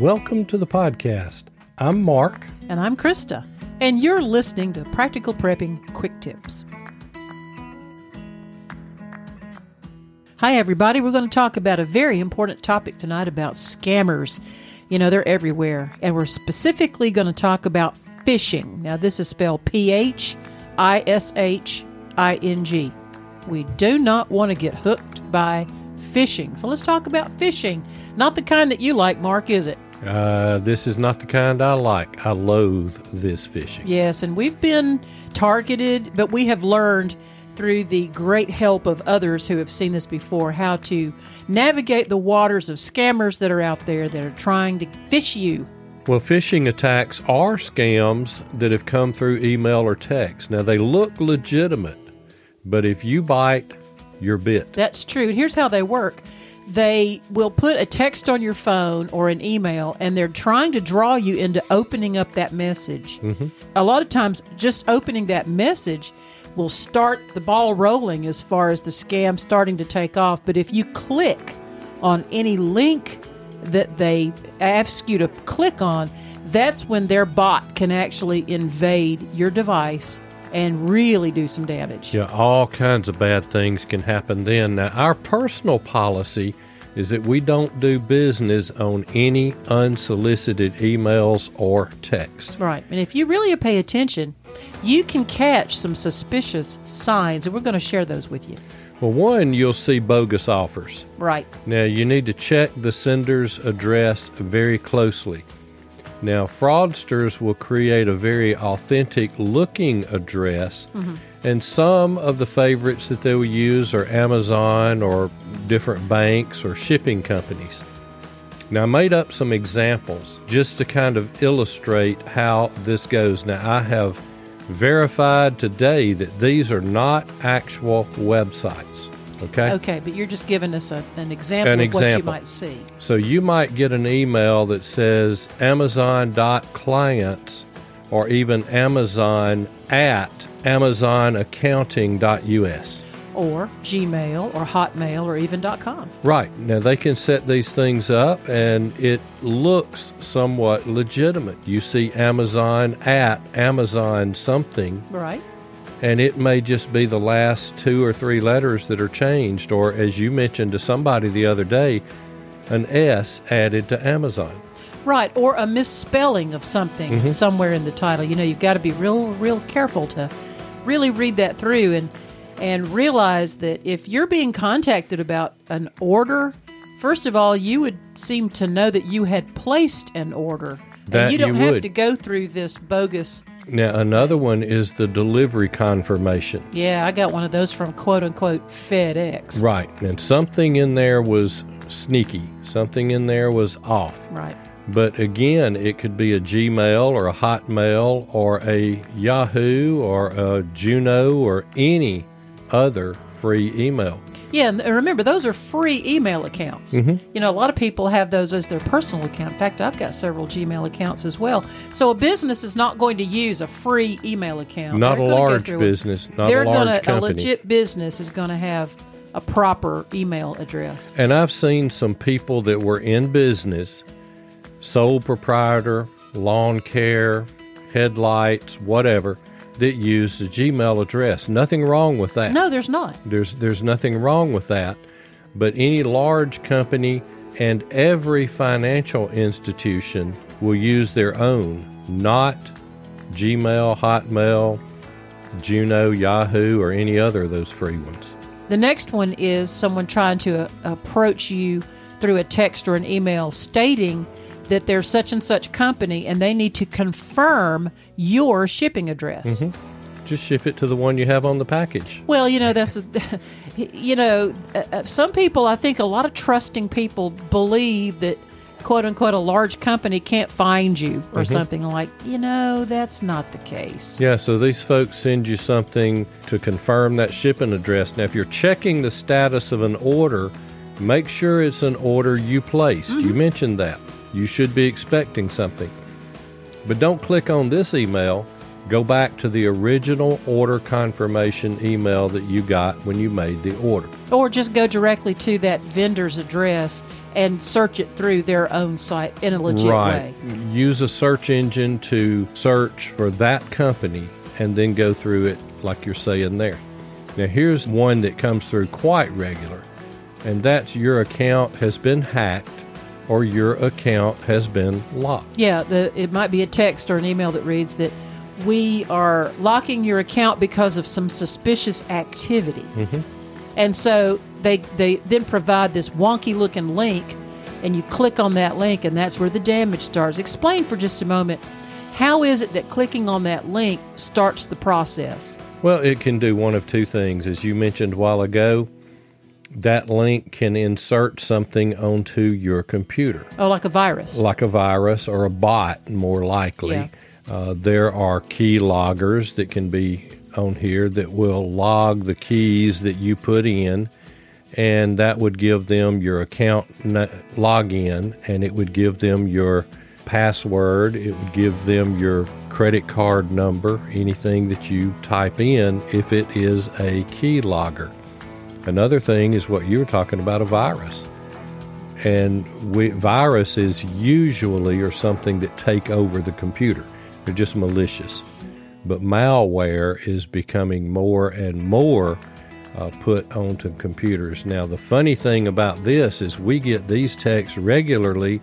Welcome to the podcast. I'm Mark. And I'm Krista. And you're listening to Practical Prepping Quick Tips. Hi, everybody. We're going to talk about a very important topic tonight about scammers. You know, they're everywhere. And we're specifically going to talk about phishing. Now, this is spelled P H I S H I N G. We do not want to get hooked by phishing. So let's talk about phishing. Not the kind that you like, Mark, is it? Uh, this is not the kind I like. I loathe this fishing. Yes, and we've been targeted, but we have learned through the great help of others who have seen this before how to navigate the waters of scammers that are out there that are trying to fish you. Well, phishing attacks are scams that have come through email or text. Now, they look legitimate, but if you bite, you're bit. That's true. And here's how they work they will put a text on your phone or an email and they're trying to draw you into opening up that message. Mm-hmm. A lot of times, just opening that message will start the ball rolling as far as the scam starting to take off. But if you click on any link that they ask you to click on, that's when their bot can actually invade your device and really do some damage. Yeah, all kinds of bad things can happen then. Now, our personal policy is that we don't do business on any unsolicited emails or text. Right. And if you really pay attention, you can catch some suspicious signs, and we're going to share those with you. Well, one, you'll see bogus offers. Right. Now, you need to check the sender's address very closely. Now, fraudsters will create a very authentic looking address, mm-hmm. and some of the favorites that they will use are Amazon or different banks or shipping companies. Now, I made up some examples just to kind of illustrate how this goes. Now, I have verified today that these are not actual websites. Okay. Okay, but you're just giving us a, an example an of example. what you might see. So you might get an email that says Amazon.clients or even Amazon at AmazonAccounting.us. Or Gmail or Hotmail or even .com. Right. Now they can set these things up and it looks somewhat legitimate. You see Amazon at Amazon something. Right and it may just be the last two or three letters that are changed, or as you mentioned to somebody the other day, an S added to Amazon. Right, or a misspelling of something mm-hmm. somewhere in the title. You know, you've got to be real, real careful to really read that through and and realize that if you're being contacted about an order, first of all, you would seem to know that you had placed an order. That and you don't you have would. to go through this bogus now, another one is the delivery confirmation. Yeah, I got one of those from quote unquote FedEx. Right. And something in there was sneaky, something in there was off. Right. But again, it could be a Gmail or a Hotmail or a Yahoo or a Juno or any other free email. Yeah, and remember, those are free email accounts. Mm-hmm. You know, a lot of people have those as their personal account. In fact, I've got several Gmail accounts as well. So a business is not going to use a free email account. Not They're a large business. Not They're a large gonna, company. A legit business is going to have a proper email address. And I've seen some people that were in business, sole proprietor, lawn care, headlights, whatever that use a Gmail address. Nothing wrong with that. No, there's not. There's there's nothing wrong with that. But any large company and every financial institution will use their own, not Gmail, Hotmail, Juno, Yahoo, or any other of those free ones. The next one is someone trying to approach you through a text or an email stating that they're such and such company and they need to confirm your shipping address. Mm-hmm. Just ship it to the one you have on the package. Well, you know, that's, you know, uh, uh, some people, I think a lot of trusting people believe that quote unquote a large company can't find you or mm-hmm. something like you know that's not the case yeah so these folks send you something to confirm that shipping address now if you're checking the status of an order make sure it's an order you placed mm-hmm. you mentioned that you should be expecting something. But don't click on this email Go back to the original order confirmation email that you got when you made the order. Or just go directly to that vendor's address and search it through their own site in a legit right. way. Use a search engine to search for that company and then go through it like you're saying there. Now, here's one that comes through quite regular, and that's your account has been hacked or your account has been locked. Yeah, the, it might be a text or an email that reads that we are locking your account because of some suspicious activity. Mm-hmm. And so they, they then provide this wonky looking link, and you click on that link, and that's where the damage starts. Explain for just a moment how is it that clicking on that link starts the process? Well, it can do one of two things. As you mentioned a while ago, that link can insert something onto your computer, Oh, like a virus. like a virus or a bot, more likely. Yeah. Uh, there are key loggers that can be on here that will log the keys that you put in, and that would give them your account login, and it would give them your password, it would give them your credit card number, anything that you type in, if it is a key logger. Another thing is what you were talking about a virus. And we, viruses usually are something that take over the computer. They're just malicious. But malware is becoming more and more uh, put onto computers. Now, the funny thing about this is we get these texts regularly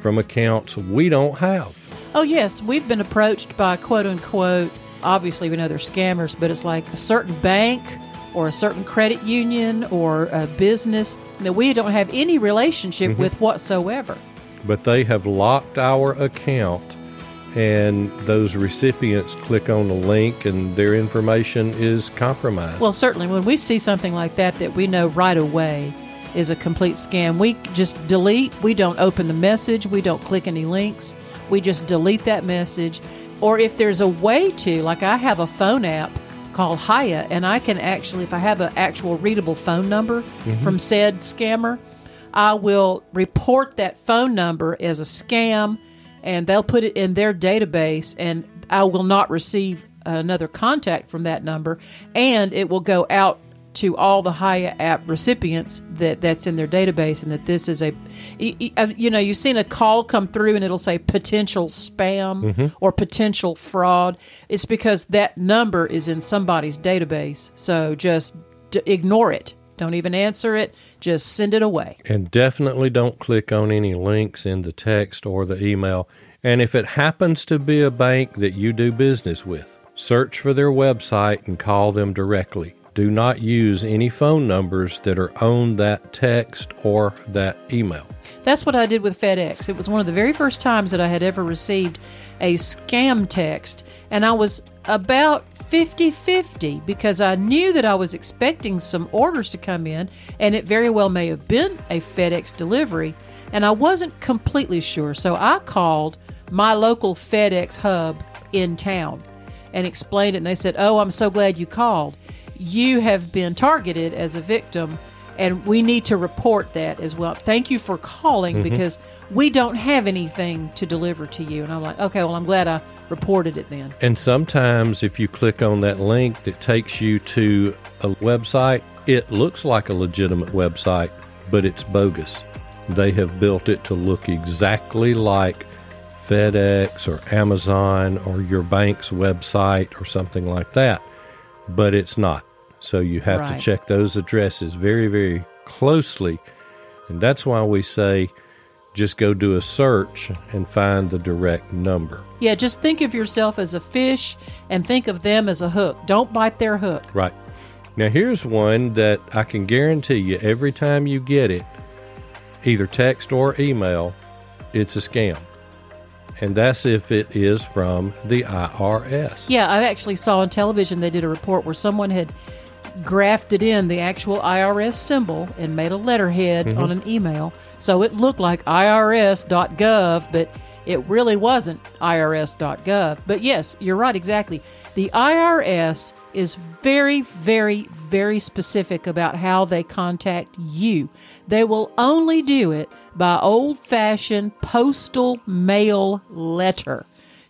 from accounts we don't have. Oh, yes. We've been approached by quote unquote, obviously, we know they're scammers, but it's like a certain bank or a certain credit union or a business that we don't have any relationship mm-hmm. with whatsoever. But they have locked our account, and those recipients click on the link, and their information is compromised. Well, certainly, when we see something like that that we know right away is a complete scam, we just delete. We don't open the message. We don't click any links. We just delete that message. Or if there's a way to, like I have a phone app called Hiya, and I can actually, if I have an actual readable phone number mm-hmm. from said scammer, I will report that phone number as a scam, and they'll put it in their database, and I will not receive another contact from that number, and it will go out to all the Hiya app recipients that that's in their database, and that this is a, uh, you know, you've seen a call come through, and it'll say potential spam or potential fraud. It's because that number is in somebody's database. So just d- ignore it. Don't even answer it. Just send it away. And definitely don't click on any links in the text or the email. And if it happens to be a bank that you do business with, search for their website and call them directly. Do not use any phone numbers that are on that text or that email. That's what I did with FedEx. It was one of the very first times that I had ever received a scam text, and I was about 50 50 because I knew that I was expecting some orders to come in, and it very well may have been a FedEx delivery, and I wasn't completely sure. So I called my local FedEx hub in town and explained it, and they said, Oh, I'm so glad you called. You have been targeted as a victim and we need to report that as well. Thank you for calling mm-hmm. because we don't have anything to deliver to you. And I'm like, okay, well, I'm glad I reported it then. And sometimes, if you click on that link that takes you to a website, it looks like a legitimate website, but it's bogus. They have built it to look exactly like FedEx or Amazon or your bank's website or something like that, but it's not. So you have Right. to check those addresses very, very closely. And that's why we say just go do a search and find the direct number. Yeah, just think of yourself as a fish and think of them as a hook. Don't bite their hook. Right. Now, here's one that I can guarantee you every time you get it, either text or email, it's a scam. And that's if it is from the IRS. Yeah, I actually saw on television they did a report where someone had grafted in the actual IRS symbol and made a letterhead mm-hmm. on an email. So it looked like irs.gov, but it really wasn't irs.gov. But yes, you're right, exactly. The IRS is very, very, very specific about how they contact you. They will only do it by old fashioned postal mail letter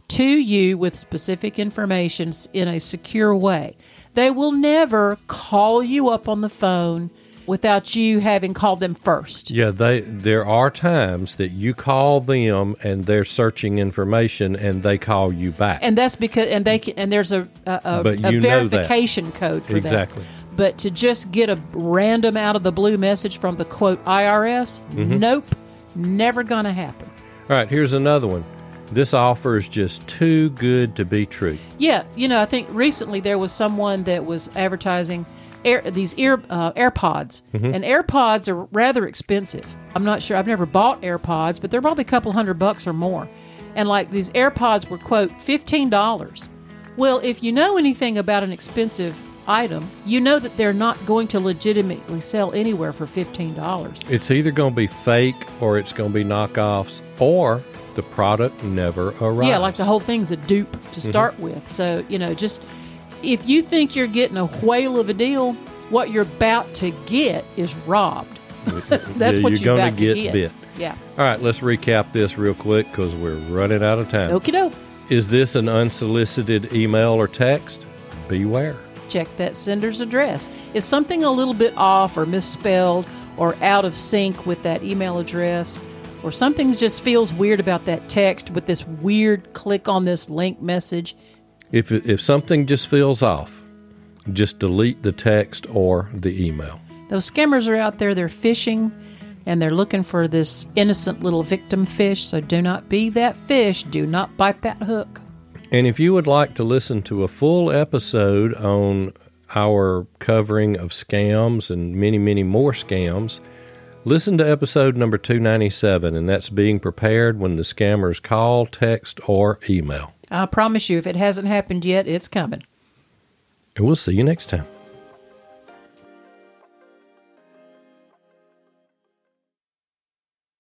to you with specific information in a secure way. They will never call you up on the phone without you having called them first. Yeah, they there are times that you call them and they're searching information and they call you back. And that's because and they can, and there's a a, a, But a you know that. verification code for Exactly. that. But to just get a random out of the blue message from the quote IRS, Mm-hmm. nope, never gonna happen. All right, here's another one. This offer is just too good to be true. Yeah, you know, I think recently there was someone that was advertising air, these ear uh, AirPods, and AirPods are rather expensive. I'm not sure. I've never bought AirPods, but they're probably a couple hundred bucks or more. And like these AirPods were quote fifteen dollars. Well, if you know anything about an expensive item, you know that they're not going to legitimately sell anywhere for fifteen dollars. It's either going to be fake or it's going to be knockoffs or the product never arrives. Yeah, like the whole thing's a dupe to mm-hmm. start with. So, you know, just if you think you're getting a whale of a deal, what you're about to get is robbed. That's Yeah, what you're you're gonna get to get. bit. Yeah. All right, let's recap this real quick because we're running out of time. Okie doke. Is this an unsolicited email or text? Beware. Check that sender's address. Is something a little bit off or misspelled or out of sync with that email address? Or something just feels weird about that text with this weird click on this link message? If, if something just feels off, just delete the text or the email. Those scammers are out there, they're fishing and they're looking for this innocent little victim fish. So do not be that fish. Do not bite that hook. And if you would like to listen to a full episode on our covering of scams and many, many more scams, listen to episode number 297, and that's being prepared when the scammers call, text, or email. I promise you, if it hasn't happened yet, it's coming. And we'll see you next time.